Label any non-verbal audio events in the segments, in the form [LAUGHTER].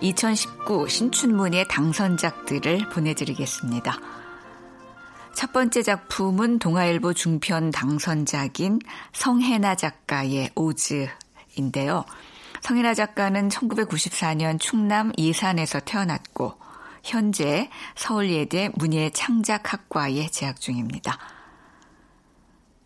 2019 신춘문예 당선작들을 보내드리겠습니다. 첫 번째 작품은 동아일보 중편 당선작인 성혜나 작가의 오즈인데요. 성혜나 작가는 1994년 충남 예산에서 태어났고 현재 서울예대 문예창작학과에 재학 중입니다.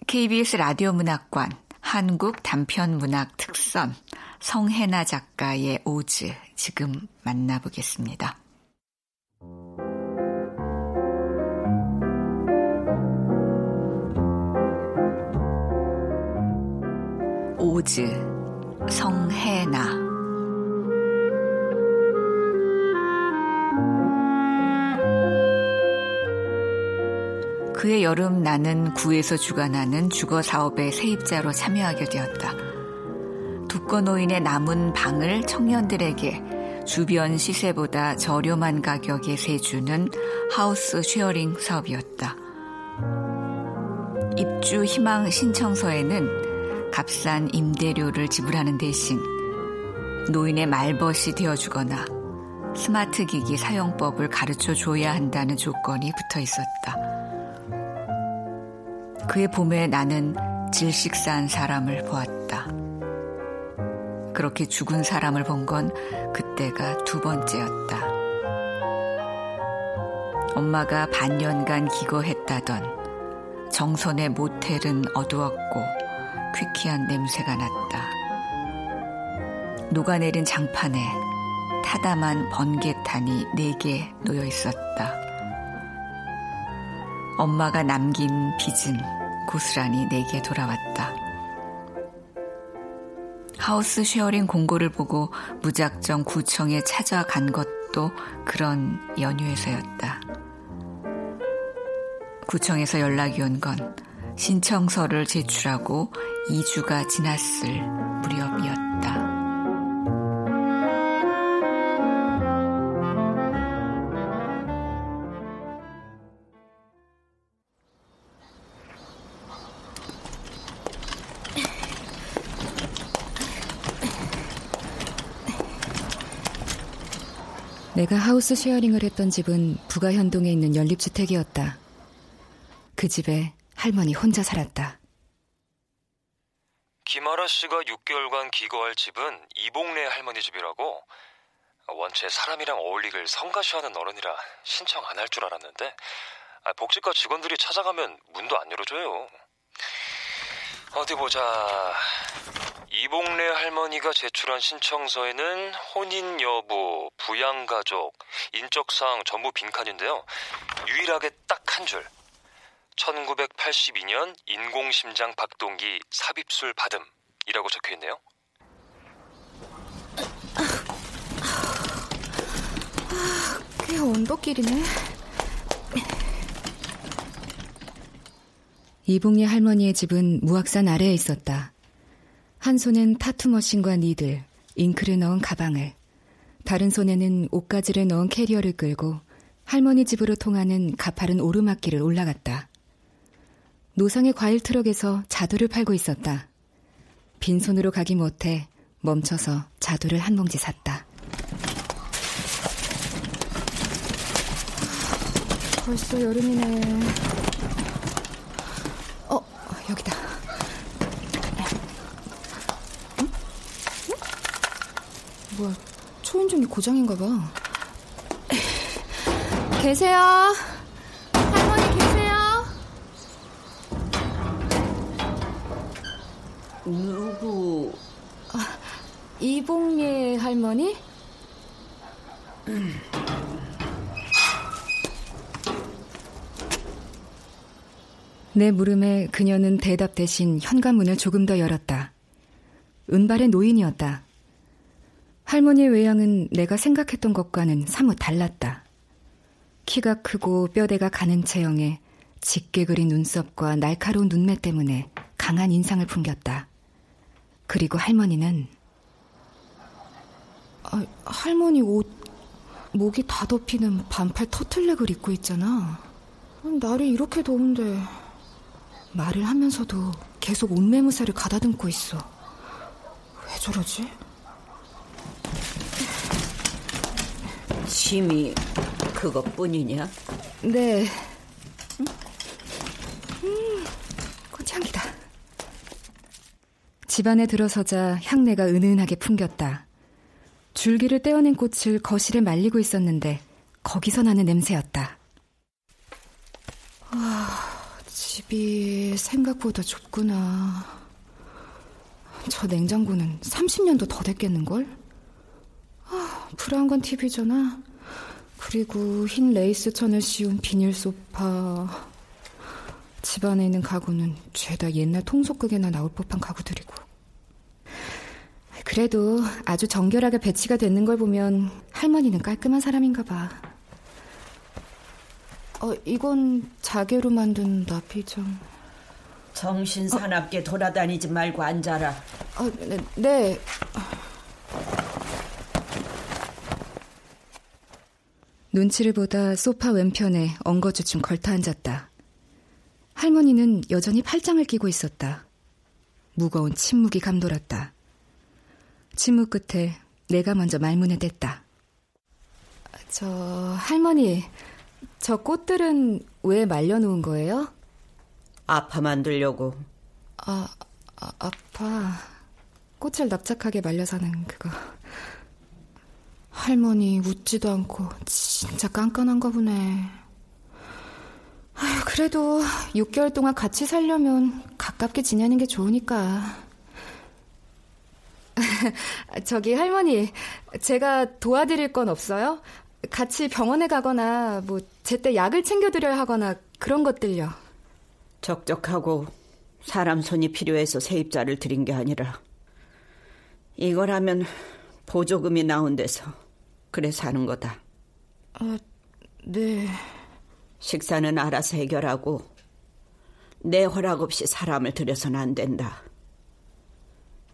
KBS 라디오 문학관 한국 단편문학 특선 성혜나 작가의 오즈 지금 만나보겠습니다. 오즈 성혜나 그해 여름 나는 구에서 주관하는 주거 사업의 세입자로 참여하게 되었다. 독거노인의 남은 방을 청년들에게 주변 시세보다 저렴한 가격에 세주는 house sharing 사업이었다. 입주 희망 신청서에는 값싼 임대료를 지불하는 대신 노인의 말벗이 되어주거나 스마트 기기 사용법을 가르쳐 줘야 한다는 조건이 붙어 있었다. 그의 봄에 나는 질식사한 사람을 보았다. 그렇게 죽은 사람을 본 건 그때가 두 번째였다. 엄마가 반년간 기거했다던 정선의 모텔은 어두웠고 퀴퀴한 냄새가 났다. 녹아내린 장판에 타담한 번개탄이 네 개 놓여 있었다. 엄마가 남긴 빚은 고스란히 내게 돌아왔다. house sharing 공고를 보고 무작정 구청에 찾아간 것도 그런 연유에서였다. 구청에서 연락이 온 건 신청서를 제출하고 2주가 지났을 무렵이었다. 내가 house sharing을 했던 집은 북아현동에 있는 연립주택이었다. 그 집에 할머니 혼자 살았다. 김아라 씨가 6개월간 기거할 집은 이봉래 할머니 집이라고 원체 사람이랑 어울리길 성가시하는 어른이라 신청 안 할 줄 알았는데 아, 복지과 직원들이 찾아가면 문도 안 열어줘요. 어디 보자. 이봉래 할머니가 제출한 신청서에는 혼인 여부, 부양 가족, 인적 사항 전부 빈칸인데요. 유일하게 딱 한 줄. 1982년 인공심장 박동기 삽입술 받음이라고 적혀 있네요. 꽤 언덕길이네. 이봉리 할머니의 집은 무악산 아래에 있었다. 한 손엔 타투 머신과 니들, 잉크를 넣은 가방을, 다른 손에는 옷가지를 넣은 캐리어를 끌고 할머니 집으로 통하는 가파른 오르막길을 올라갔다. 노상의 과일 트럭에서 자두를 팔고 있었다. 빈손으로 가기 못해 멈춰서 자두를 한 봉지 샀다. 벌써 여름이네. 여기다. 응? 응? 뭐야, 초인종이 고장인가 봐. [SIGHS] 계세요? 할머니 계세요? 누구? 아, 이봉예 할머니? 음. [CLEARS THROAT] 내 물음에 그녀는 대답 대신 현관문을 조금 더 열었다. 은발의 노인이었다. 할머니의 외양은 내가 생각했던 것과는 사뭇 달랐다. 키가 크고 뼈대가 가는 체형에 짙게 그린 눈썹과 날카로운 눈매 때문에 강한 인상을 풍겼다. 그리고 할머니는 아, 할머니 옷 목이 다 덮이는 반팔 터틀넥을 입고 있잖아. 날이 이렇게 더운데 말을 하면서도 계속 옷매무새를 가다듬고 있어. 왜 저러지? 짐이 그것뿐이냐? 네. 음, 꽃향기다. 집안에 들어서자 향내가 은은하게 풍겼다. 줄기를 떼어낸 꽃을 거실에 말리고 있었는데 거기서 나는 냄새였다. 와, 집이 생각보다 좁구나. 저 냉장고는 30년도 더 됐겠는걸? 아, 브라운관 TV잖아. 그리고 흰 레이스 천을 씌운 비닐 소파. 집 안에 있는 가구는 죄다 옛날 통속극에나 나올 법한 가구들이고. 그래도 아주 정결하게 배치가 되는 걸 보면 할머니는 깔끔한 사람인가 봐. 어, 이건 자개로 만든 나피정. 정신 사납게 어. 돌아다니지 말고 앉아라. 어, 네. 네. 눈치를 보다 소파 왼편에 엉거주춤 걸터 앉았다. 할머니는 여전히 팔짱을 끼고 있었다. 무거운 침묵이 감돌았다. 침묵 끝에 내가 먼저 말문에 댔다. 저 할머니, 저 꽃들은 왜 말려놓은 거예요? 아파 만들려고. 아, 아 아파. 꽃을 납작하게 말려서는 그거. 할머니 웃지도 않고 진짜 깐깐한가 보네. 아휴, 그래도 6개월 동안 같이 살려면 가깝게 지내는 게 좋으니까. [LAUGHS] 저기 할머니, 제가 도와드릴 건 없어요? 같이 병원에 가거나 뭐 제때 약을 챙겨드려야 하거나 그런 것들요. 적적하고 사람 손이 필요해서 세입자를 드린 게 아니라 이거라면 보조금이 나온 데서 그래서 하는 거다. 아, 네. 식사는 알아서 해결하고 내 허락 없이 사람을 들여서는 안 된다.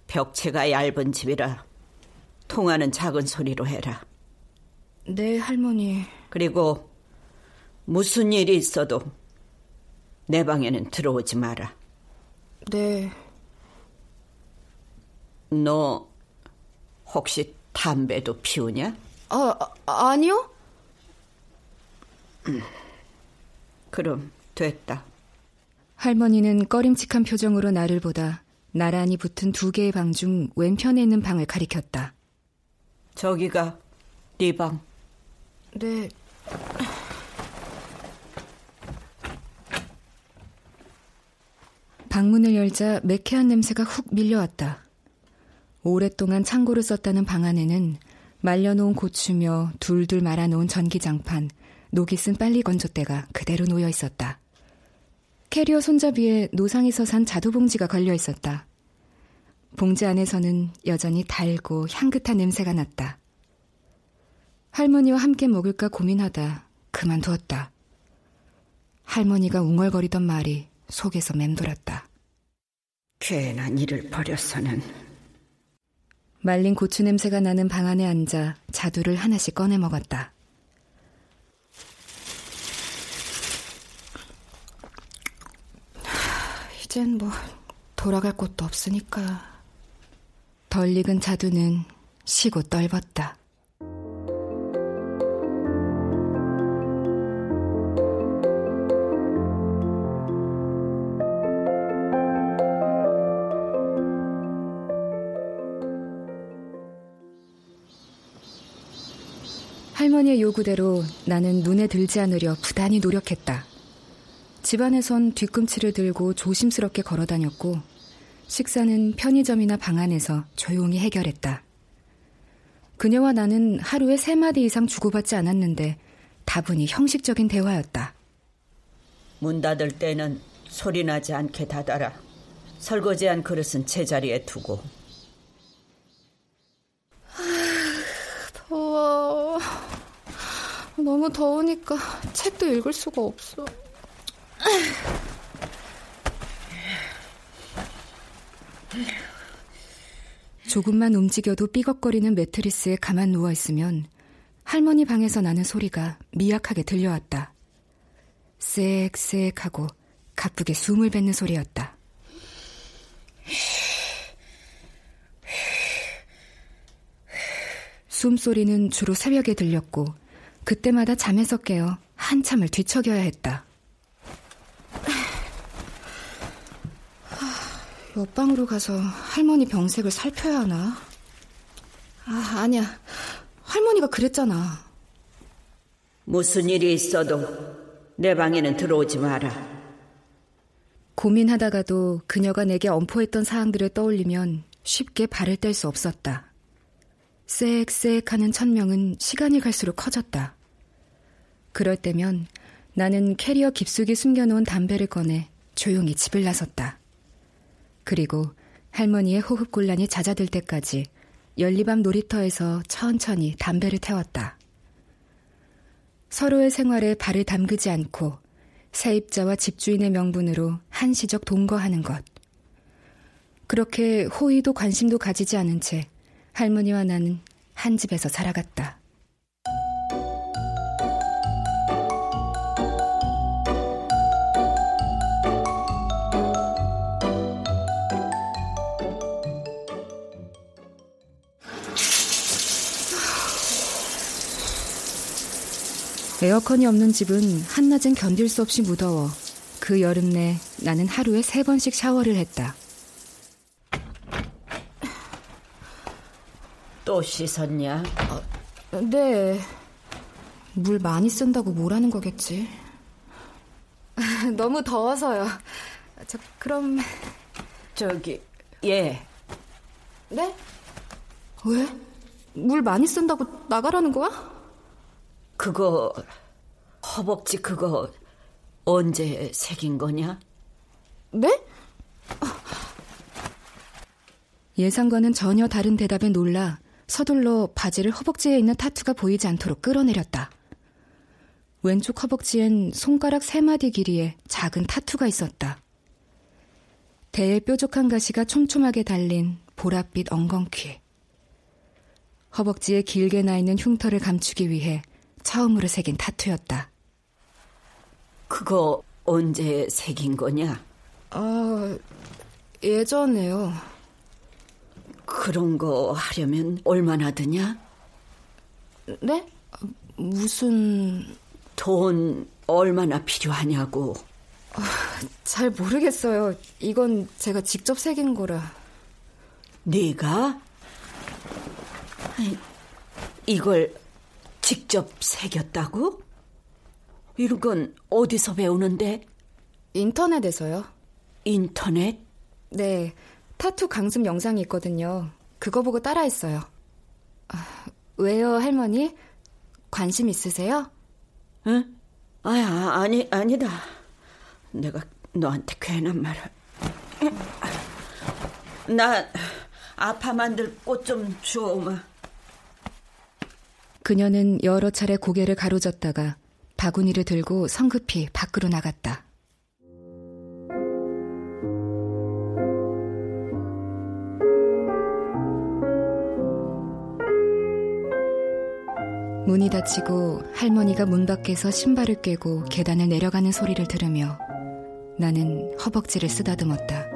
벽체가 얇은 집이라 통하는 작은 소리로 해라. 네, 할머니. 그리고 무슨 일이 있어도 내 방에는 들어오지 마라. 네. 너 혹시 담배도 피우냐? 아, 아 아니요? 음, 그럼 됐다. 할머니는 꺼림칙한 표정으로 나를 보다 나란히 붙은 두 개의 방 중 왼편에 있는 방을 가리켰다. 저기가 네 방. 네. 방문을 열자 매캐한 냄새가 훅 밀려왔다. 오랫동안 창고를 썼다는 방 안에는 말려놓은 고추며 둘둘 말아놓은 전기장판, 녹이 쓴 빨리 건조대가 그대로 놓여 있었다. 캐리어 손잡이에 노상에서 산 자두봉지가 걸려 있었다. 봉지 안에서는 여전히 달고 향긋한 냄새가 났다. 할머니와 함께 먹을까 고민하다 그만두었다. 할머니가 웅얼거리던 말이 속에서 맴돌았다. 괜한 일을 벌였서는. 말린 고추 냄새가 나는 방 안에 앉아 자두를 하나씩 꺼내 먹었다. 이젠 뭐 돌아갈 곳도 없으니까. 덜 익은 자두는 시고 떨벗다. 요구대로 나는 눈에 들지 않으려 부단히 노력했다. 집안에선 뒤꿈치를 들고 조심스럽게 걸어 다녔고, 식사는 편의점이나 방 안에서 조용히 해결했다. 그녀와 나는 하루에 세 마디 이상 주고받지 않았는데, 다분히 형식적인 대화였다. 문 닫을 때는 소리 나지 않게 닫아라. 설거지한 그릇은 제자리에 두고. 더워. 너무 더우니까 책도 읽을 수가 없어. 조금만 움직여도 삐걱거리는 매트리스에 가만 누워 있으면 할머니 방에서 나는 소리가 미약하게 들려왔다. 쌕쌕하고 가쁘게 숨을 뱉는 소리였다. 숨소리는 주로 새벽에 들렸고 그때마다 잠에서 깨어 한참을 뒤척여야 했다. 옆방으로 가서 할머니 병색을 살펴야 하나? 아, 아니야. 할머니가 그랬잖아. 무슨 일이 있어도 내 방에는 들어오지 마라. 고민하다가도 그녀가 내게 엄포했던 사항들을 떠올리면 쉽게 발을 뗄 수 없었다. 쌕쌕 하는 천명은 시간이 갈수록 커졌다. 그럴 때면 나는 캐리어 깊숙이 숨겨놓은 담배를 꺼내 조용히 집을 나섰다. 그리고 할머니의 호흡 곤란이 잦아들 때까지 연리밤 놀이터에서 천천히 담배를 태웠다. 서로의 생활에 발을 담그지 않고 세입자와 집주인의 명분으로 한시적 동거하는 것. 그렇게 호의도 관심도 가지지 않은 채 할머니와 나는 한 집에서 살아갔다. 에어컨이 없는 집은 한낮엔 견딜 수 없이 무더워 그 여름 내 나는 하루에 세 번씩 샤워를 했다. 또 씻었냐? 어, 네. 물 많이 쓴다고 뭐라는 거겠지. [LAUGHS] 너무 더워서요. 저, 그럼. 저기, 예. 네? 왜? 물 많이 쓴다고 나가라는 거야? 그거 허벅지 그거 언제 새긴 거냐? 네? 예상과는 전혀 다른 대답에 놀라 서둘러 바지를 허벅지에 있는 타투가 보이지 않도록 끌어내렸다. 왼쪽 허벅지엔 손가락 세 마디 길이의 작은 타투가 있었다. 대의 뾰족한 가시가 촘촘하게 달린 보랏빛 엉겅퀴. 허벅지에 길게 나 있는 흉터를 감추기 위해 처음으로 새긴 타투였다. 그거 언제 새긴 거냐? 아, 예전에요. 그런 거 하려면 얼마나 드냐? 네? 무슨... 돈 얼마나 필요하냐고. 아, 잘 모르겠어요. 이건 제가 직접 새긴 거라. 네가? 이걸 직접 새겼다고? 이런 건 어디서 배우는데? 인터넷에서요. 인터넷? 네, 타투 강습 영상이 있거든요. 그거 보고 따라했어요. 아, 왜요, 할머니? 관심 있으세요? 응? 아야, 아니, 아니다. 내가 너한테 괜한 말을. 나 아파 만들 꽃 좀 주워 오마. 그녀는 여러 차례 고개를 가로젓다가 바구니를 들고 성급히 밖으로 나갔다. 문이 닫히고 할머니가 문 밖에서 신발을 꿰고 계단을 내려가는 소리를 들으며 나는 허벅지를 쓰다듬었다.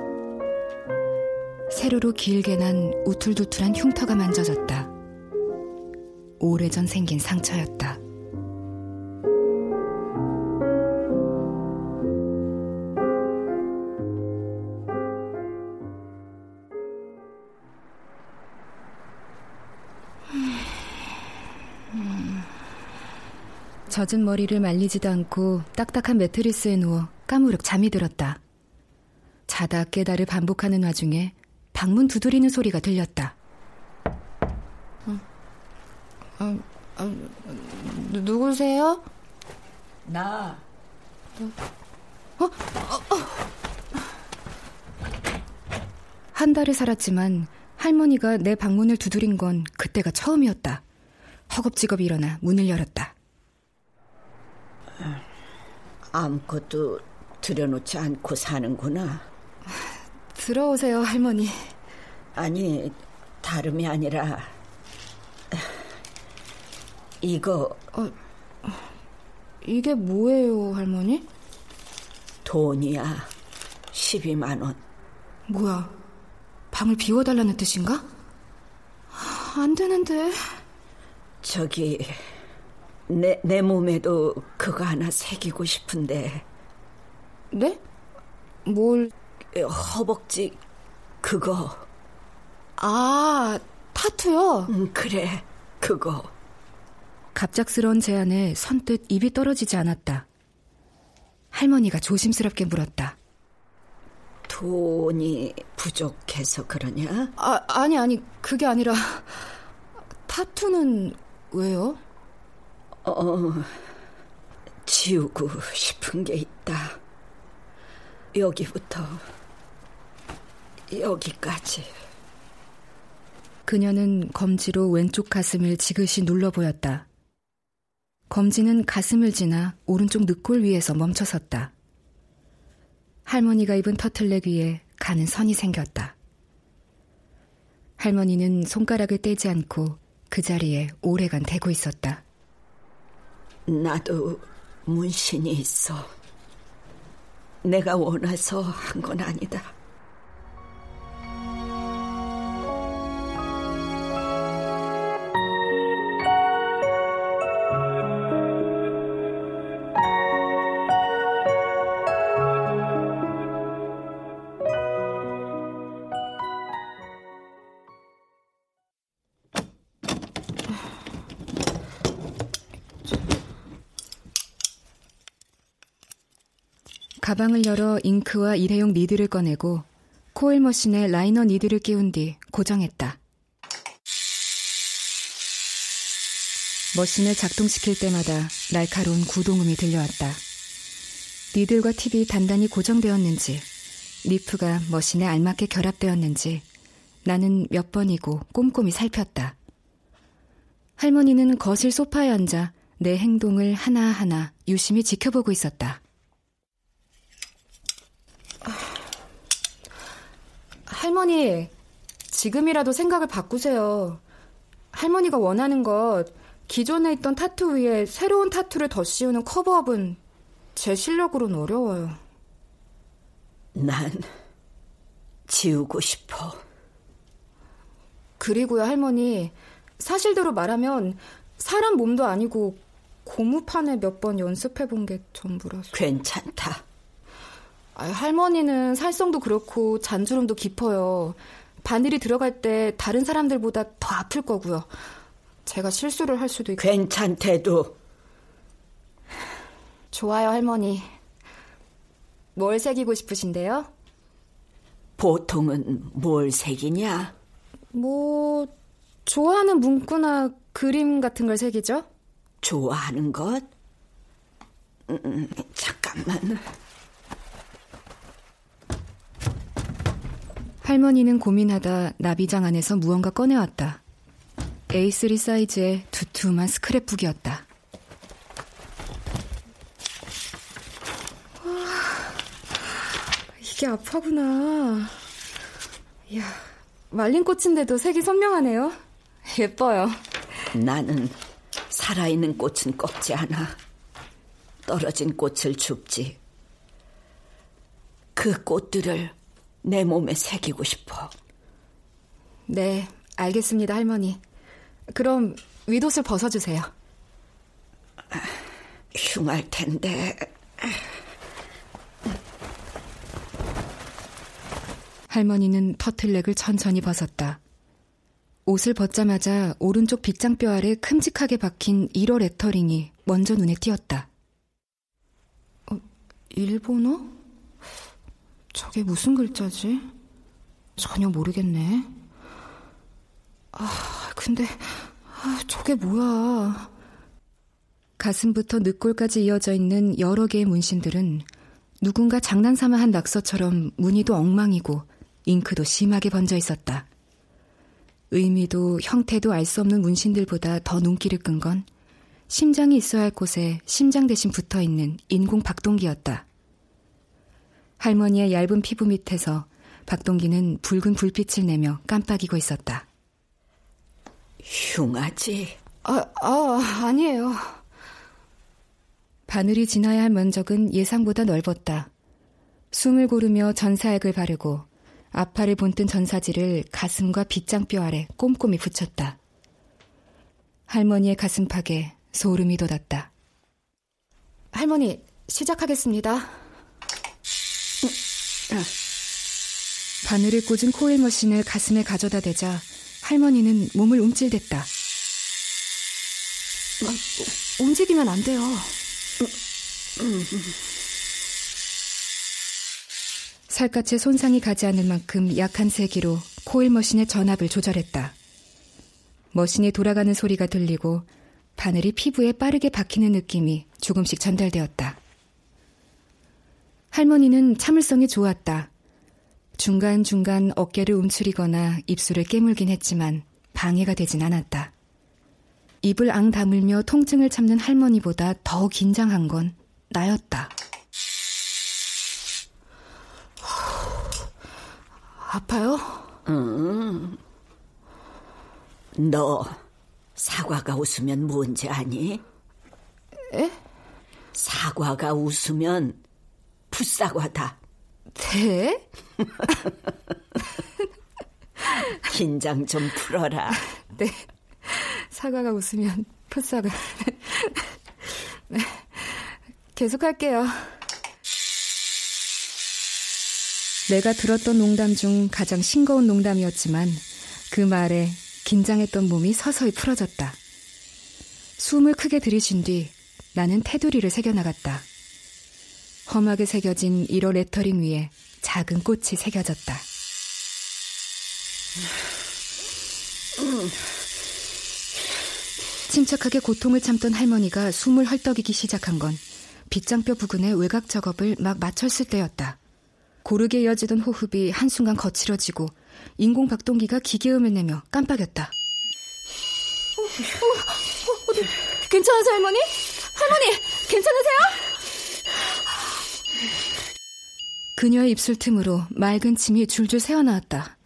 세로로 길게 난 우툴두툴한 흉터가 만져졌다. 오래전 생긴 상처였다. 젖은 머리를 말리지도 않고 딱딱한 매트리스에 누워 까무룩 잠이 들었다. 자다 깨다를 반복하는 와중에 방문 두드리는 소리가 들렸다. 아, 아, 누, 구세요 나. 어? 어, 어. 한 달을 살았지만 할머니가 내 방문을 두드린 건 그때가 처음이었다. 허겁지겁 일어나 문을 열었다. 아무것도 들여놓지 않고 사는구나. 들어오세요, 할머니. 아니, 다름이 아니라 이거 어, 이게 뭐예요, 할머니? 돈이야. 12만 원. 뭐야? 방을 비워달라는 뜻인가? 안 되는데. 저기 내, 내 몸에도 그거 하나 새기고 싶은데 네? 뭘? 허벅지 그거 아, 타투요? 응, 그래 그거 갑작스러운 제안에 선뜻 입이 떨어지지 않았다. 할머니가 조심스럽게 물었다. 돈이 부족해서 그러냐? 아, 아니, 아니, 그게 아니라, 타투는 왜요? 어, 지우고 싶은 게 있다. 여기부터 여기까지. 그녀는 검지로 왼쪽 가슴을 지그시 눌러 보였다. 검지는 가슴을 지나 오른쪽 늑골 위에서 멈춰섰다. 할머니가 입은 터틀넥 위에 가는 선이 생겼다. 할머니는 손가락을 떼지 않고 그 자리에 오래간 대고 있었다. 나도 문신이 있어. 내가 원해서 한 건 아니다. 가방을 열어 잉크와 일회용 needle을 꺼내고 코일 machine에 liner needle을 끼운 뒤 고정했다. machine을 작동시킬 때마다 날카로운 구동음이 들려왔다. needle과 팁이 단단히 고정되었는지, 리프가 machine에 알맞게 결합되었는지 나는 몇 번이고 꼼꼼히 살폈다. 할머니는 거실 소파에 앉아 내 행동을 하나하나 유심히 지켜보고 있었다. 할머니, 지금이라도 생각을 바꾸세요. 할머니가 원하는 것, 기존에 있던 타투 위에 새로운 타투를 더 씌우는 커버업은 제 실력으로는 어려워요. 난 지우고 싶어. 그리고요, 할머니. 사실대로 말하면 사람 몸도 아니고 고무판에 몇 번 연습해 본 게 전부라서. 괜찮다. 아, 할머니는 살성도 그렇고 잔주름도 깊어요. 바늘이 들어갈 때 다른 사람들보다 더 아플 거고요. 제가 실수를 할 수도 있고. 괜찮대도. 좋아요, 할머니. 뭘 새기고 싶으신데요? 보통은 뭘 새기냐? 뭐, 좋아하는 문구나 그림 같은 걸 새기죠? 좋아하는 것? 음, 잠깐만. 할머니는 고민하다 나비장 안에서 무언가 꺼내왔다. A3 사이즈의 두툼한 스크랩북이었다. 와, 이게 아파구나. 이야, 말린 꽃인데도 색이 선명하네요. 예뻐요. 나는 살아있는 꽃은 꺾지 않아. 떨어진 꽃을 줍지. 그 꽃들을 내 몸에 새기고 싶어. 네, 알겠습니다, 할머니. 그럼 윗옷을 벗어주세요. 흉할 텐데. 할머니는 터틀넥을 천천히 벗었다. 옷을 벗자마자 오른쪽 빗장뼈 아래 큼직하게 박힌 1호 레터링이 먼저 눈에 띄었다. 어, 일본어? 저게 무슨 글자지? 전혀 모르겠네. 아, 근데, 아, 저게 뭐야. 가슴부터 늑골까지 이어져 있는 여러 개의 문신들은 누군가 장난삼아 한 낙서처럼 무늬도 엉망이고 잉크도 심하게 번져 있었다. 의미도 형태도 알 수 없는 문신들보다 더 눈길을 끈 건 심장이 있어야 할 곳에 심장 대신 붙어 있는 인공 박동기였다. 할머니의 얇은 피부 밑에서 박동기는 붉은 불빛을 내며 깜빡이고 있었다. 흉하지? 아, 아, 아니에요. 바늘이 지나야 할 면적은 예상보다 넓었다. 숨을 고르며 전사액을 바르고 아파를 본뜬 전사지를 가슴과 빗장뼈 아래 꼼꼼히 붙였다. 할머니의 가슴팍에 소름이 돋았다. 할머니, 시작하겠습니다. 바늘을 꽂은 코일 머신을 가슴에 가져다 대자 할머니는 몸을 움찔댔다. 아, 움직이면 안 돼요. 살갗에 손상이 가지 않을 만큼 약한 세기로 코일 머신의 전압을 조절했다. 머신이 돌아가는 소리가 들리고 바늘이 피부에 빠르게 박히는 느낌이 조금씩 전달되었다. 할머니는 참을성이 좋았다. 중간중간 어깨를 움츠리거나 입술을 깨물긴 했지만 방해가 되진 않았다. 입을 앙 다물며 통증을 참는 할머니보다 더 긴장한 건 나였다. 아파요? 응. 너 사과가 웃으면 뭔지 아니? 에? 사과가 웃으면 풋사과다. 네? [LAUGHS] 긴장 좀 풀어라. 네. 사과가 웃으면 풋사과. 네. 계속할게요. 내가 들었던 농담 중 가장 싱거운 농담이었지만 그 말에 긴장했던 몸이 서서히 풀어졌다. 숨을 크게 들이쉰 뒤 나는 테두리를 새겨나갔다. 험하게 새겨진 1호 레터링 위에 작은 꽃이 새겨졌다. 침착하게 고통을 참던 할머니가 숨을 헐떡이기 시작한 건 빗장뼈 부근의 외곽 작업을 막 마쳤을 때였다. 고르게 이어지던 호흡이 한순간 거칠어지고 인공 박동기가 기계음을 내며 깜빡였다. 어, 어, 어, 네. 괜찮으세요, 할머니? 할머니, 괜찮으세요? 그녀의 입술 틈으로 맑은 침이 줄줄 새어나왔다.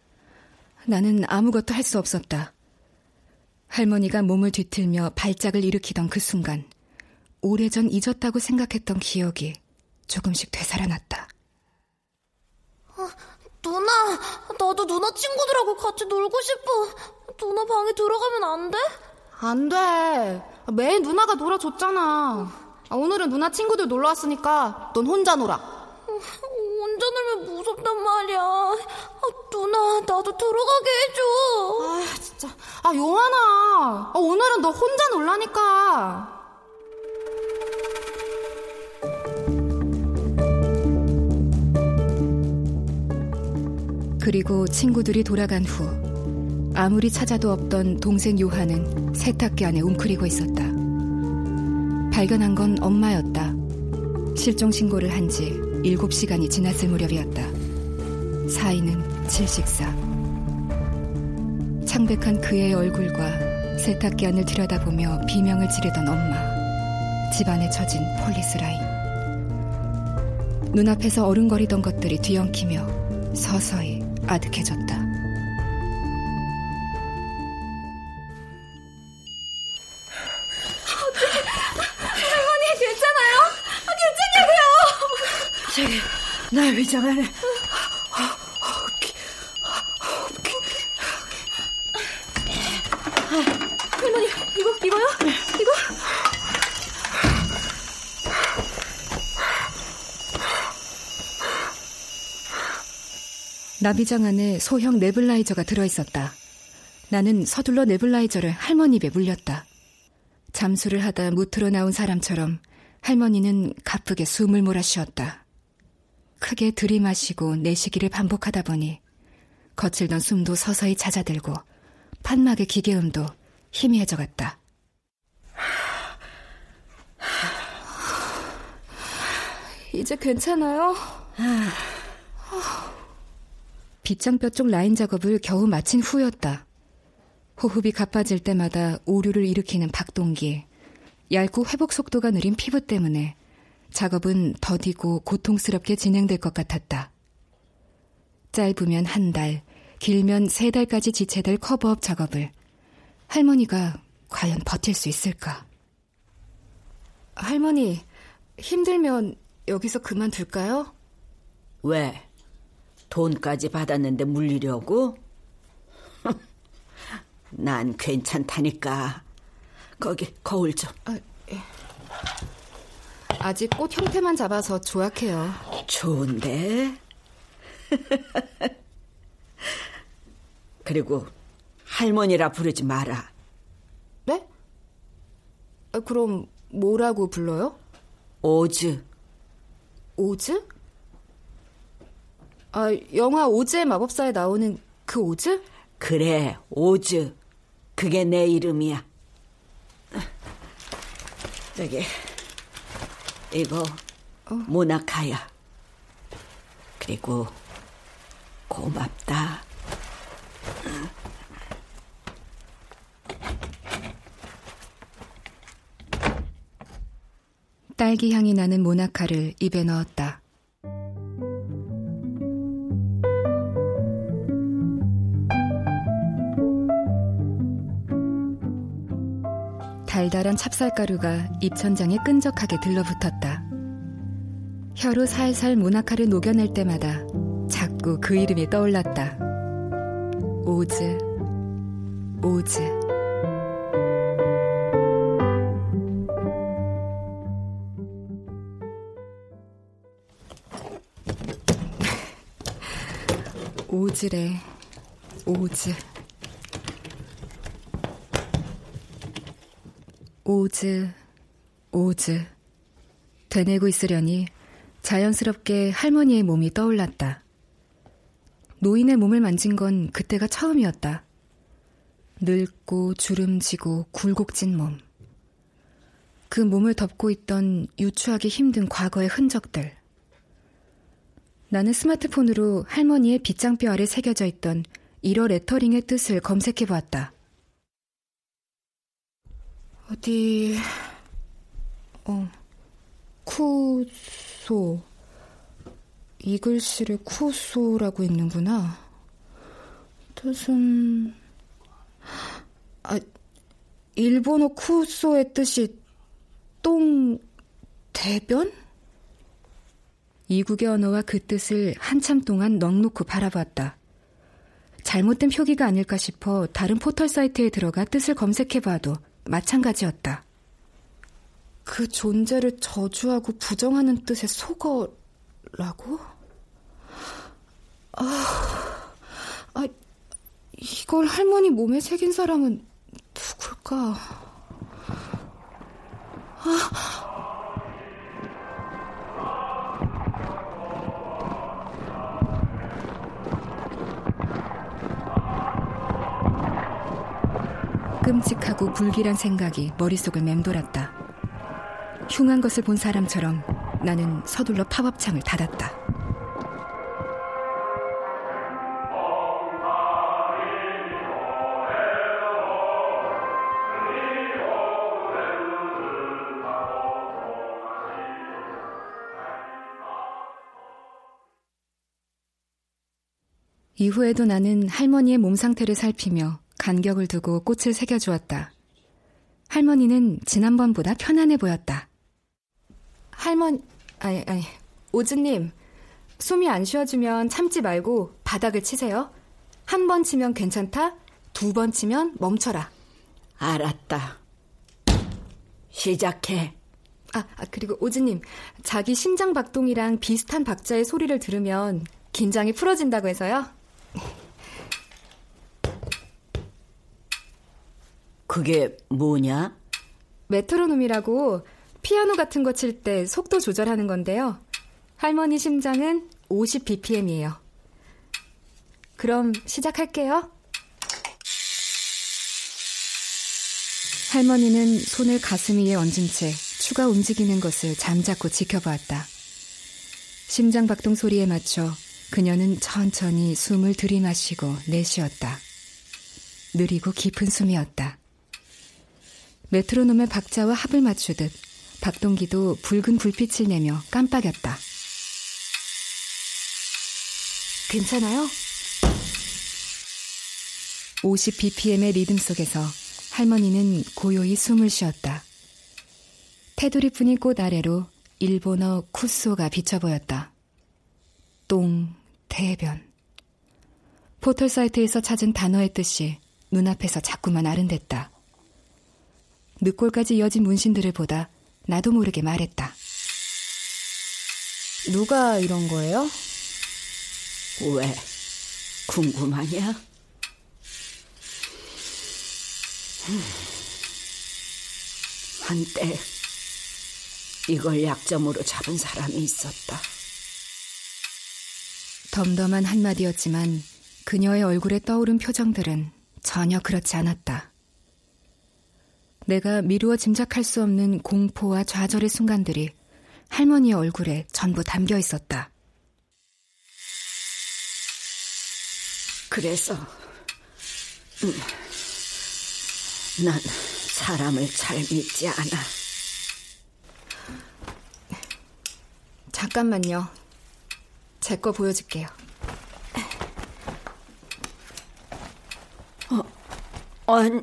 나는 아무것도 할 수 없었다. 할머니가 몸을 뒤틀며 발작을 일으키던 그 순간, 오래전 잊었다고 생각했던 기억이 조금씩 되살아났다. 아, 누나, 나도 누나 친구들하고 같이 놀고 싶어. 누나 방에 들어가면 안 돼? 안 돼. 매일 누나가 놀아줬잖아. 오늘은 누나 친구들 놀러 왔으니까 넌 혼자 놀아. 혼자 놀면 무섭단 말이야. 아, 누나, 나도 들어가게 해줘. 아, 진짜. 아, 용환아. 아, 오늘은 너 혼자 놀라니까. 그리고 친구들이 돌아간 후 아무리 찾아도 없던 동생 요한은 세탁기 안에 웅크리고 있었다. 발견한 건 엄마였다. 실종 신고를 한 지 7시간이 지났을 무렵이었다. 사인은 질식사. 창백한 그의 얼굴과 세탁기 안을 들여다보며 비명을 지르던 엄마. 집안에 쳐진 폴리스 라인. 눈앞에서 어른거리던 것들이 뒤엉키며 서서히 아득해졌다. 위장하네. 할머니 이거 이거요? 이거? 나비장 안에 소형 네블라이저가 들어있었다. 나는 서둘러 네블라이저를 할머니 입에 물렸다. 잠수를 하다 무트로 나온 사람처럼 할머니는 가쁘게 숨을 몰아쉬었다. 크게 들이마시고 내쉬기를 반복하다 보니 거칠던 숨도 서서히 잦아들고 판막의 기계음도 희미해져 갔다. 이제 괜찮아요? 빗장뼈 쪽 라인 작업을 겨우 마친 후였다. 호흡이 가빠질 때마다 오류를 일으키는 박동기. 얇고 회복 속도가 느린 피부 때문에 작업은 더디고 고통스럽게 진행될 것 같았다. 짧으면 한 달, 길면 세 달까지 지체될 커버업 작업을 할머니가 과연 버틸 수 있을까? 할머니, 힘들면 여기서 그만둘까요? 왜? 돈까지 받았는데 물리려고? [LAUGHS] 난 괜찮다니까. 거기 거울 좀. 아, 예. 아직 꽃 형태만 잡아서 조약해요. 좋은데? [LAUGHS] 그리고 할머니라 부르지 마라. 네? 아, 그럼 뭐라고 불러요? 오즈. 오즈? 아, 영화 오즈의 마법사에 나오는 그 오즈? 그래, 오즈. 그게 내 이름이야. [LAUGHS] 저기, 이거, 어. 모나카야. 그리고, 고맙다. 딸기 향이 나는 모나카를 입에 넣었다. 달달한 찹쌀가루가 입천장에 끈적하게 들러붙었다. 혀로 살살 모나카를 녹여낼 때마다 자꾸 그 이름이 떠올랐다. 오즈, 오즈. [LAUGHS] 오즈래, 오즈. 오즈, 오즈. 되뇌고 있으려니 자연스럽게 할머니의 몸이 떠올랐다. 노인의 몸을 만진 건 그때가 처음이었다. 늙고 주름지고 굴곡진 몸. 그 몸을 덮고 있던 유추하기 힘든 과거의 흔적들. 나는 스마트폰으로 할머니의 빗장뼈 아래 새겨져 있던 1월 레터링의 뜻을 검색해 보았다. 어디, 어, 쿠소. 이 글씨를 쿠소라고 읽는구나. 뜻은, 아, 일본어 쿠소의 뜻이 똥, 대변? 이국의 언어와 그 뜻을 한참 동안 넉놓고 바라보았다. 잘못된 표기가 아닐까 싶어 다른 포털 사이트에 들어가 뜻을 검색해봐도 마찬가지였다. 그 존재를 저주하고 부정하는 뜻의 속어라고? 아, 아, 이걸 할머니 몸에 새긴 사람은 누굴까? 아, 끔찍하고 불길한 생각이 머릿속을 맴돌았다. 흉한 것을 본 사람처럼 나는 서둘러 팝업창을 닫았다. 이후에도 나는 할머니의 몸 상태를 살피며 간격을 두고 꽃을 새겨주었다. 할머니는 지난번보다 편안해 보였다. 할머니, 아니, 아니, 오즈님, 숨이 안 쉬어지면 참지 말고 바닥을 치세요. 한 번 치면 괜찮다, 두 번 치면 멈춰라. 알았다. 시작해. 아, 아, 그리고 오즈님, 자기 심장 박동이랑 비슷한 박자의 소리를 들으면 긴장이 풀어진다고 해서요. 그게 뭐냐? 메트로놈이라고 피아노 같은 거 칠 때 속도 조절하는 건데요. 할머니 심장은 50bpm이에요. 그럼 시작할게요. 할머니는 손을 가슴 위에 얹은 채 추가 움직이는 것을 잠자코 지켜보았다. 심장 박동 소리에 맞춰 그녀는 천천히 숨을 들이마시고 내쉬었다. 느리고 깊은 숨이었다. 메트로놈의 박자와 합을 맞추듯 박동기도 붉은 불빛을 내며 깜빡였다. 괜찮아요? 50bpm의 리듬 속에서 할머니는 고요히 숨을 쉬었다. 테두리 뿐인 꽃 아래로 일본어 쿠소가 비쳐 보였다. 똥, 대변. 포털 사이트에서 찾은 단어의 뜻이 눈앞에서 자꾸만 아른댔다. 늑골까지 이어진 문신들을 보다 나도 모르게 말했다. 누가 이런 거예요? 왜? 궁금하냐? 한때 이걸 약점으로 잡은 사람이 있었다. 덤덤한 한마디였지만 그녀의 얼굴에 떠오른 표정들은 전혀 그렇지 않았다. 내가 미루어 짐작할 수 없는 공포와 좌절의 순간들이 할머니의 얼굴에 전부 담겨 있었다. 그래서 음, 난 사람을 잘 믿지 않아. 잠깐만요. 제 거 보여줄게요. 어, 아니,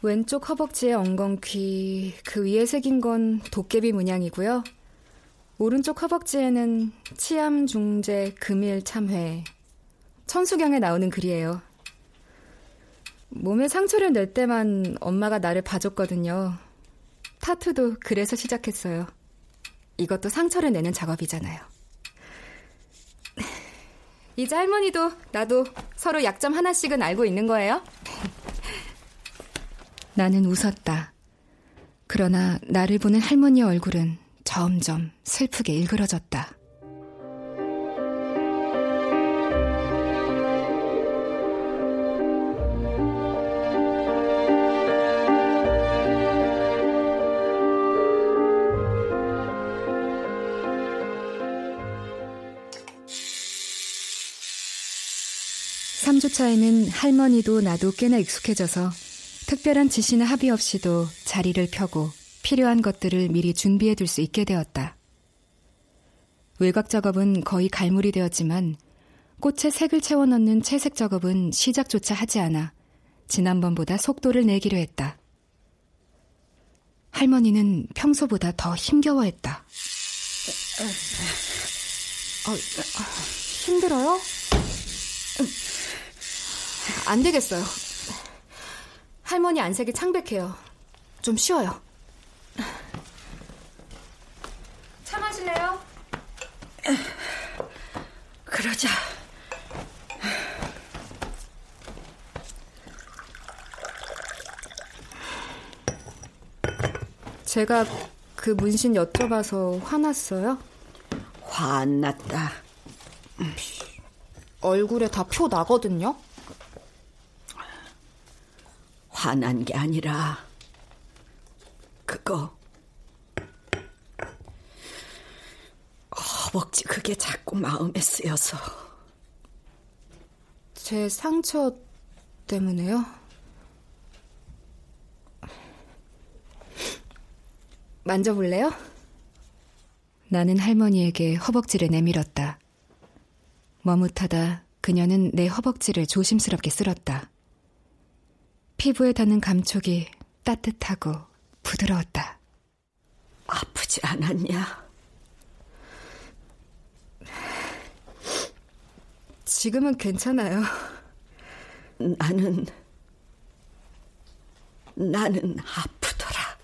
왼쪽 허벅지의 엉겅퀴, 그 위에 새긴 건 도깨비 문양이고요. 오른쪽 허벅지에는 치암 중재 금일 참회, 천수경에 나오는 글이에요. 몸에 상처를 낼 때만 엄마가 나를 봐줬거든요. 타투도 그래서 시작했어요. 이것도 상처를 내는 작업이잖아요. 이제 할머니도 나도 서로 약점 하나씩은 알고 있는 거예요? 나는 웃었다. 그러나 나를 보는 할머니의 얼굴은 점점 슬프게 일그러졌다. 삼주차에는 할머니도 나도 꽤나 익숙해져서 특별한 지시나 합의 없이도 자리를 펴고 필요한 것들을 미리 준비해 둘 수 있게 되었다. 외곽 작업은 거의 갈물이 되었지만 꽃에 색을 채워 넣는 채색 작업은 시작조차 하지 않아 지난번보다 속도를 내기로 했다. 할머니는 평소보다 더 힘겨워했다. 어, 힘들어요? 안 되겠어요. 할머니 안색이 창백해요. 좀 쉬어요. 차 마실래요? 그러자. 제가 그 문신 여쭤봐서 화났어요? 화 안 났다. 얼굴에 다 표 나거든요? 화난 게 아니라 그거 허벅지 그게 자꾸 마음에 쓰여서 제 상처 때문에요? 만져볼래요? 나는 할머니에게 허벅지를 내밀었다. 머뭇하다 그녀는 내 허벅지를 조심스럽게 쓸었다. 피부에 닿는 감촉이 따뜻하고 부드러웠다. 아프지 않았냐? 지금은 괜찮아요. 나는 나는 아프더라.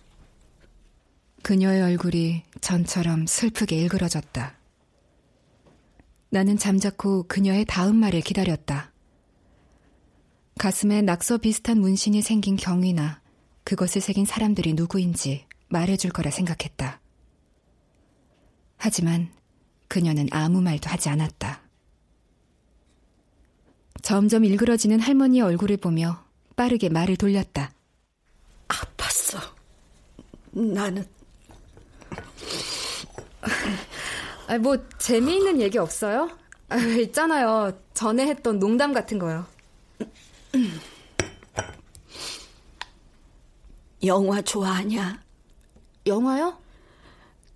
그녀의 얼굴이 전처럼 슬프게 일그러졌다. 나는 잠자코 그녀의 다음 말을 기다렸다. 가슴에 낙서 비슷한 문신이 생긴 경위나 그것을 새긴 사람들이 누구인지 말해줄 거라 생각했다. 하지만 그녀는 아무 말도 하지 않았다. 점점 일그러지는 할머니의 얼굴을 보며 빠르게 말을 돌렸다. 아팠어. 나는 아, 뭐 재미있는 얘기 없어요? 아, 있잖아요. 전에 했던 농담 같은 거요. 영화 좋아하냐? 영화요?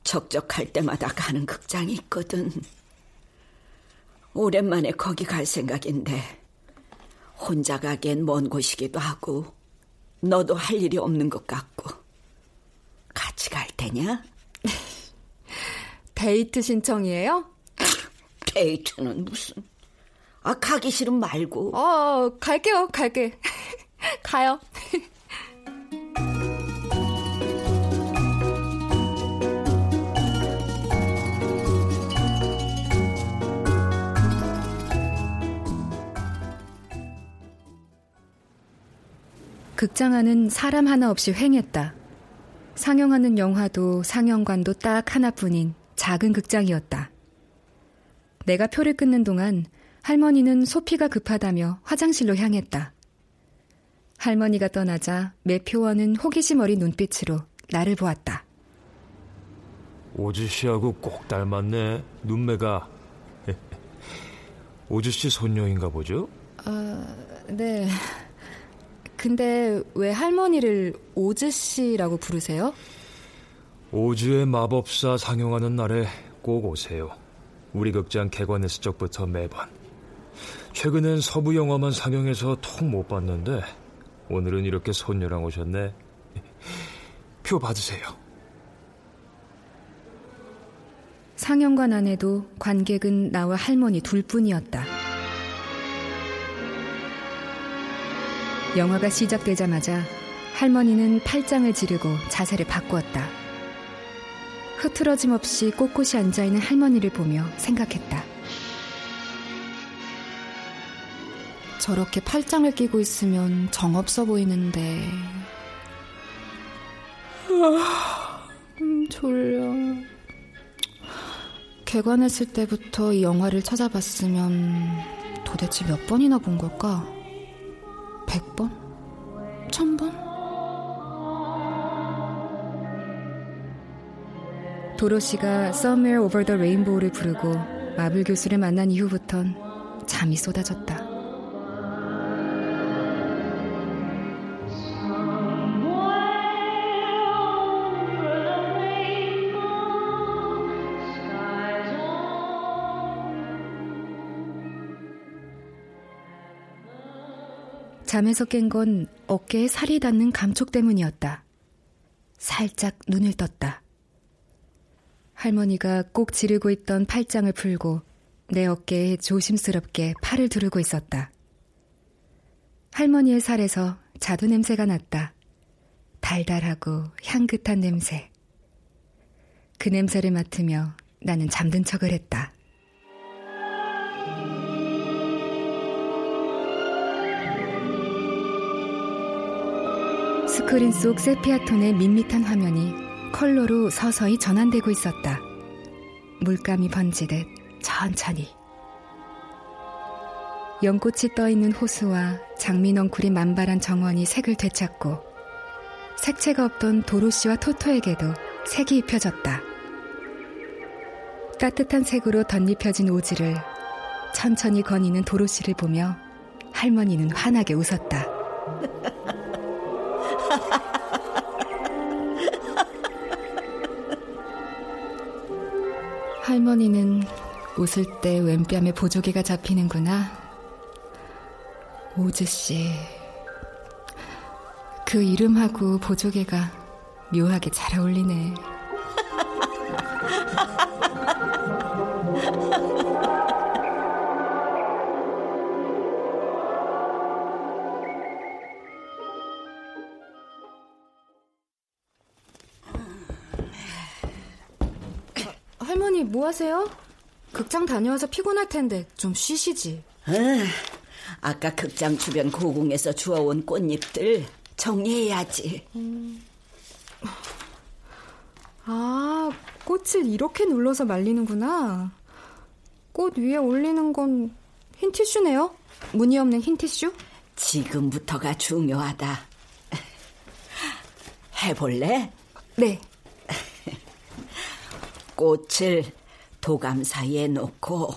적적할 때마다 가는 극장이 있거든. 오랜만에 거기 갈 생각인데 혼자 가기엔 먼 곳이기도 하고 너도 할 일이 없는 것 같고 같이 갈 테냐? [LAUGHS] 데이트 신청이에요? [LAUGHS] 데이트는 무슨 아 가기 싫으면 말고 어 갈게요 갈게 [LAUGHS] 가요 [LAUGHS] 극장 안은 사람 하나 없이 횡했다. 상영하는 영화도 상영관도 딱 하나뿐인 작은 극장이었다. 내가 표를 끊는 동안 할머니는 소피가 급하다며 화장실로 향했다. 할머니가 떠나자 매표원은 호기심 어린 눈빛으로 나를 보았다. 오주 씨하고 꼭 닮았네, 눈매가. [LAUGHS] 오주 씨 손녀인가 보죠? 어, 네. 근데 왜 할머니를 오즈 씨라고 부르세요? 오즈의 마법사 상영하는 날에 꼭 오세요. 우리 극장 개관했을 적부터 매번. 최근엔 서부 영화만 상영해서 통 못 봤는데 오늘은 이렇게 손녀랑 오셨네. [LAUGHS] 표 받으세요. 상영관 안에도 관객은 나와 할머니 둘뿐이었다. 영화가 시작되자마자 할머니는 팔짱을 지르고 자세를 바꾸었다. 흐트러짐 없이 꼿꼿이 앉아있는 할머니를 보며 생각했다. 저렇게 팔짱을 끼고 있으면 정없어 보이는데. 음, 졸려. 개관했을 때부터 이 영화를 찾아봤으면 도대체 몇 번이나 본 걸까? 100번? 1000번? 도로시가 Somewhere Over the Rainbow를 부르고 마블 교수를 만난 이후부턴 잠이 쏟아졌다. 잠에서 깬 건 어깨에 살이 닿는 감촉 때문이었다. 살짝 눈을 떴다. 할머니가 꼭 지르고 있던 팔짱을 풀고 내 어깨에 조심스럽게 팔을 두르고 있었다. 할머니의 살에서 자두 냄새가 났다. 달달하고 향긋한 냄새. 그 냄새를 맡으며 나는 잠든 척을 했다. 스크린 속 세피아톤의 밋밋한 화면이 컬러로 서서히 전환되고 있었다. 물감이 번지듯 천천히. 연꽃이 떠있는 호수와 장미넝쿨이 만발한 정원이 색을 되찾고 색채가 없던 도로시와 토토에게도 색이 입혀졌다. 따뜻한 색으로 덧입혀진 오지를 천천히 거니는 도로시를 보며 할머니는 환하게 웃었다. [LAUGHS] 할머니는 웃을 때 왼뺨에 보조개가 잡히는구나. 오즈씨. 그 이름하고 보조개가 묘하게 잘 어울리네. [LAUGHS] 뭐 하세요? 극장 다녀와서 피곤할 텐데 좀 쉬시지. 응, 아까 극장 주변 고궁에서 주워온 꽃잎들 정리해야지. 음. 아, 꽃을 이렇게 눌러서 말리는구나. 꽃 위에 올리는 건 흰 티슈네요? 무늬 없는 흰 티슈? 지금부터가 중요하다. 해볼래? 네. 꽃을 도감 사이에 놓고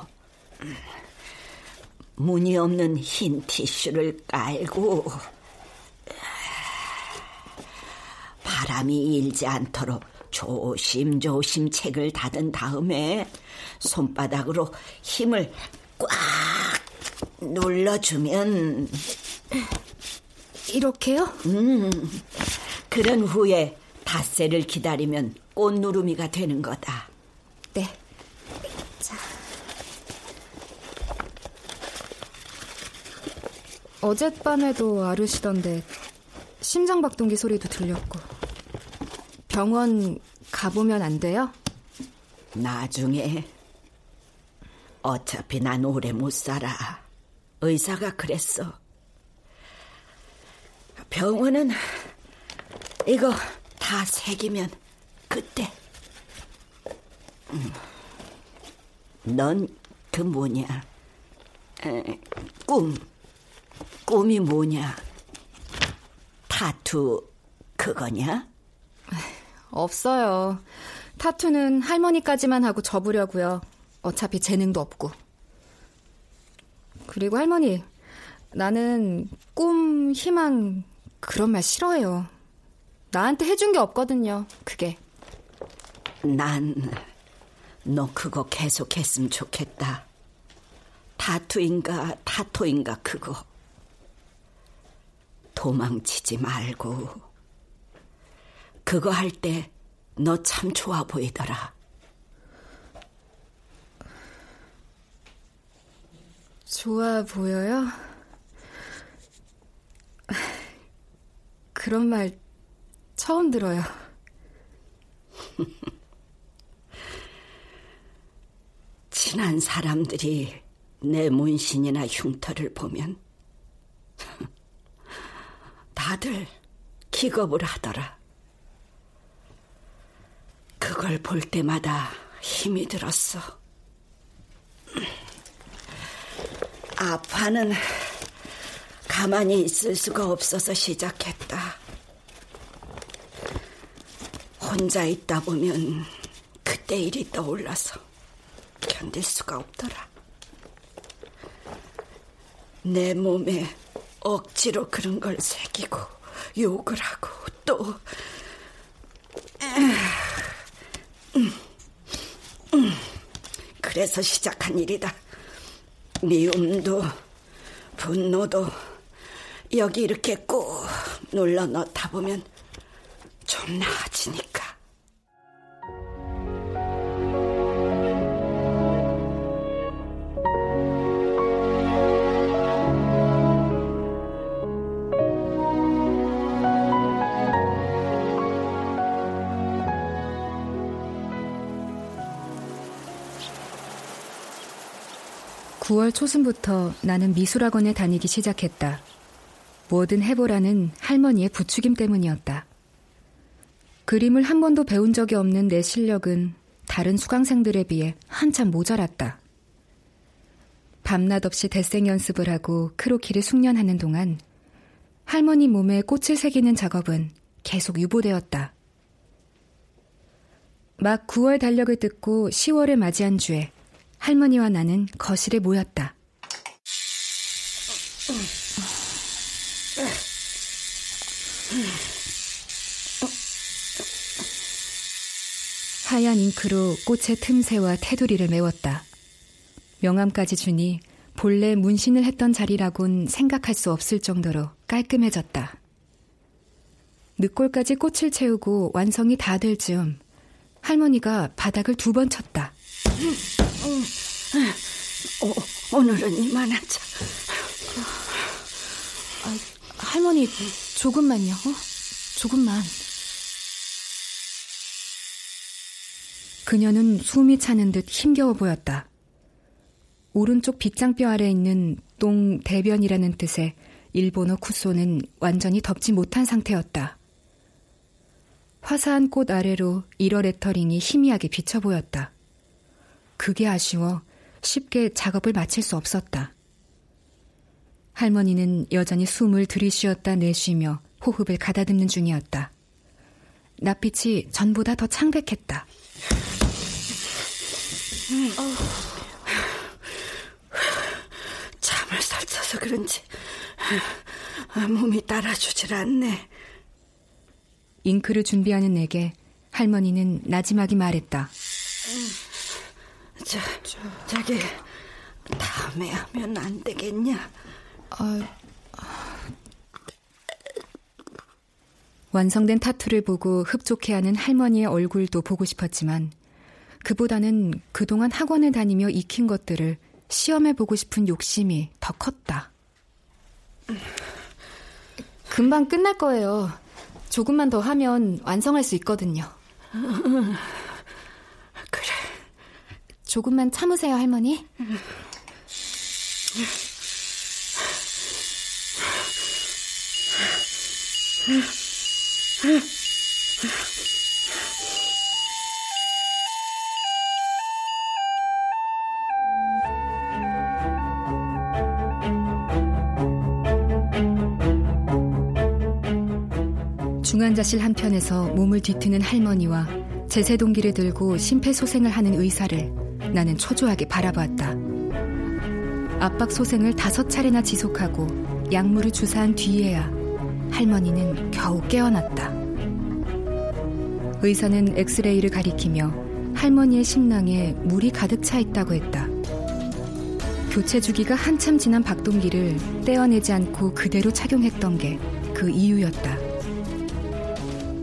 무늬 없는 흰 티슈를 깔고 바람이 일지 않도록 조심조심 책을 닫은 다음에 손바닥으로 힘을 꽉 눌러주면 이렇게요? 음, 그런 후에 닷새를 기다리면 꽃누루미가 되는 거다. 어젯밤에도 아르시던데 심장박동기 소리도 들렸고 병원 가보면 안 돼요? 나중에 어차피 난 오래 못 살아. 의사가 그랬어. 병원은 이거 다 새기면 그때. 음. 넌그 뭐냐? 에, 꿈. 꿈이 뭐냐? 타투 그거냐? 없어요. 타투는 할머니까지만 하고 접으려고요. 어차피 재능도 없고. 그리고 할머니, 나는 꿈, 희망 그런 말 싫어해요. 나한테 해준 게 없거든요. 그게. 난 너 그거 계속 했으면 좋겠다. 타투인가 타토인가 그거. 도망치지 말고. 그거 할 때 너 참 좋아 보이더라. 좋아 보여요? 그런 말 처음 들어요. [LAUGHS] 친한 사람들이 내 문신이나 흉터를 보면 다들 기겁을 하더라. 그걸 볼 때마다 힘이 들었어. 아파는 가만히 있을 수가 없어서 시작했다. 혼자 있다 보면 그때 일이 떠올라서 견딜 수가 없더라. 내 몸에 억지로 그런 걸 새기고 욕을 하고 또 그래서 시작한 일이다. 미움도 분노도 여기 이렇게 꾹 눌러 넣다 보면 좀 나아지니까. (9월) 초순부터 나는 미술학원에 다니기 시작했다. 뭐든 해보라는 할머니의 부추김 때문이었다. 그림을 한 번도 배운 적이 없는 내 실력은 다른 수강생들에 비해 한참 모자랐다. 밤낮 없이 대생 연습을 하고 크로키를 숙련하는 동안 할머니 몸에 꽃을 새기는 작업은 계속 유보되었다. 막 9월 달력을 뜯고 10월을 맞이한 주에 할머니와 나는 거실에 모였다. 하얀 잉크로 꽃의 틈새와 테두리를 메웠다. 명암까지 주니 본래 문신을 했던 자리라곤 생각할 수 없을 정도로 깔끔해졌다. 늦골까지 꽃을 채우고 완성이 다 될 즈음 할머니가 바닥을 두 번 쳤다. 어, 오늘은 이만하자. 아, 할머니 조금만요. 어? 조금만. 그녀는 숨이 차는 듯 힘겨워 보였다. 오른쪽 빗장뼈 아래 있는 똥 대변이라는 뜻의 일본어 쿠소는 완전히 덮지 못한 상태였다. 화사한 꽃 아래로 1월 레터링이 희미하게 비쳐 보였다. 그게 아쉬워 쉽게 작업을 마칠 수 없었다. 할머니는 여전히 숨을 들이쉬었다 내쉬며 호흡을 가다듬는 중이었다. 낯빛이 전보다 더 창백했다. 잠을 설쳐서 그런지 몸이 따라주질 않네. 잉크를 준비하는 내게 할머니는 나지막이 말했다. 저, 저기 다음에 하면 안 되겠냐? 아, 완성된 타투를 보고 흡족해하는 할머니의 얼굴도 보고 싶었지만 그보다는 그동안 학원을 다니며 익힌 것들을 시험해 보고 싶은 욕심이 더 컸다. 금방 끝날 거예요. 조금만 더 하면 완성할 수 있거든요. [LAUGHS] 조금만 참으세요, 할머니. 중환자실 한편에서 몸을 뒤트는 할머니와 제세 동기를 들고 심폐소생을 하는 의사를 나는 초조하게 바라보았다. 압박 소생을 다섯 차례나 지속하고 약물을 주사한 뒤에야 할머니는 겨우 깨어났다. 의사는 엑스레이를 가리키며 할머니의 심낭에 물이 가득 차 있다고 했다. 교체 주기가 한참 지난 박동기를 떼어내지 않고 그대로 착용했던 게 그 이유였다.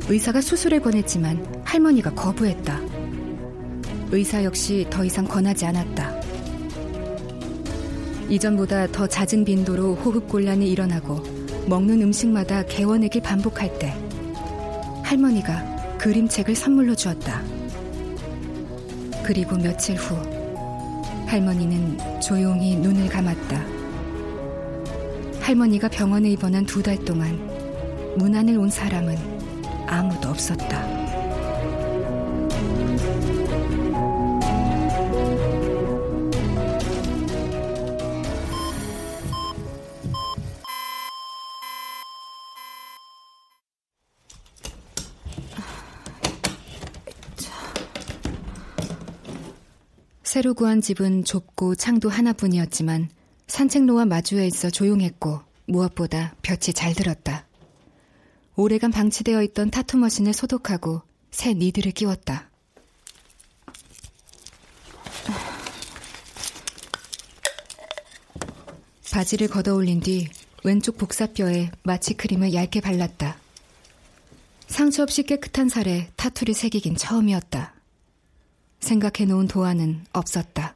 의사가 수술을 권했지만 할머니가 거부했다. 의사 역시 더 이상 권하지 않았다. 이전보다 더 잦은 빈도로 호흡 곤란이 일어나고 먹는 음식마다 개원액이 반복할 때 할머니가 그림책을 선물로 주었다. 그리고 며칠 후 할머니는 조용히 눈을 감았다. 할머니가 병원에 입원한 두 달 동안 문 안을 온 사람은 아무도 없었다. 새로 구한 집은 좁고 창도 하나뿐이었지만 산책로와 마주해 있어 조용했고 무엇보다 볕이 잘 들었다. 오래간 방치되어 있던 타투 머신을 소독하고 새 니들을 끼웠다. 바지를 걷어 올린 뒤 왼쪽 복사뼈에 마취 크림을 얇게 발랐다. 상처 없이 깨끗한 살에 타투를 새기긴 처음이었다. 생각해 놓은 도안은 없었다.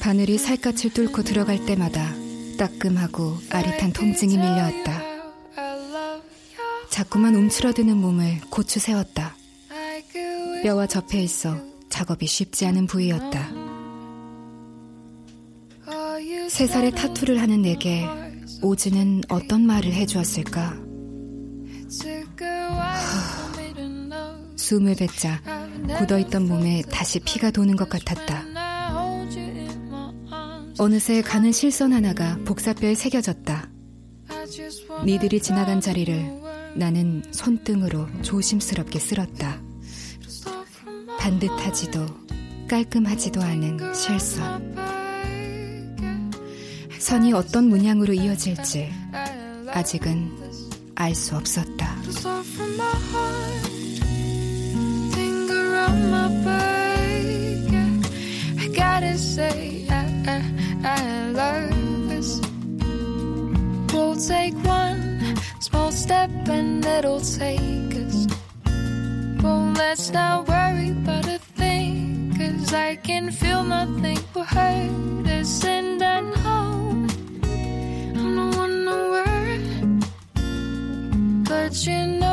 바늘이 살갗을 뚫고 들어갈 때마다 따끔하고 아릿한 통증이 밀려왔다. 자꾸만 움츠러드는 몸을 고추 세웠다. 뼈와 접해 있어 작업이 쉽지 않은 부위였다. 세 살의 타투를 하는 내게 오즈는 어떤 말을 해주었을까? 숨을 뱉자 굳어있던 몸에 다시 피가 도는 것 같았다. 어느새 가는 실선 하나가 복사뼈에 새겨졌다. 니들이 지나간 자리를 나는 손등으로 조심스럽게 쓸었다. 반듯하지도 깔끔하지도 않은 실선. 선이 어떤 문양으로 이어질지 아직은 알 수 없었다. Let's not worry about a thing, cause I can feel nothing will hurt us and I. you know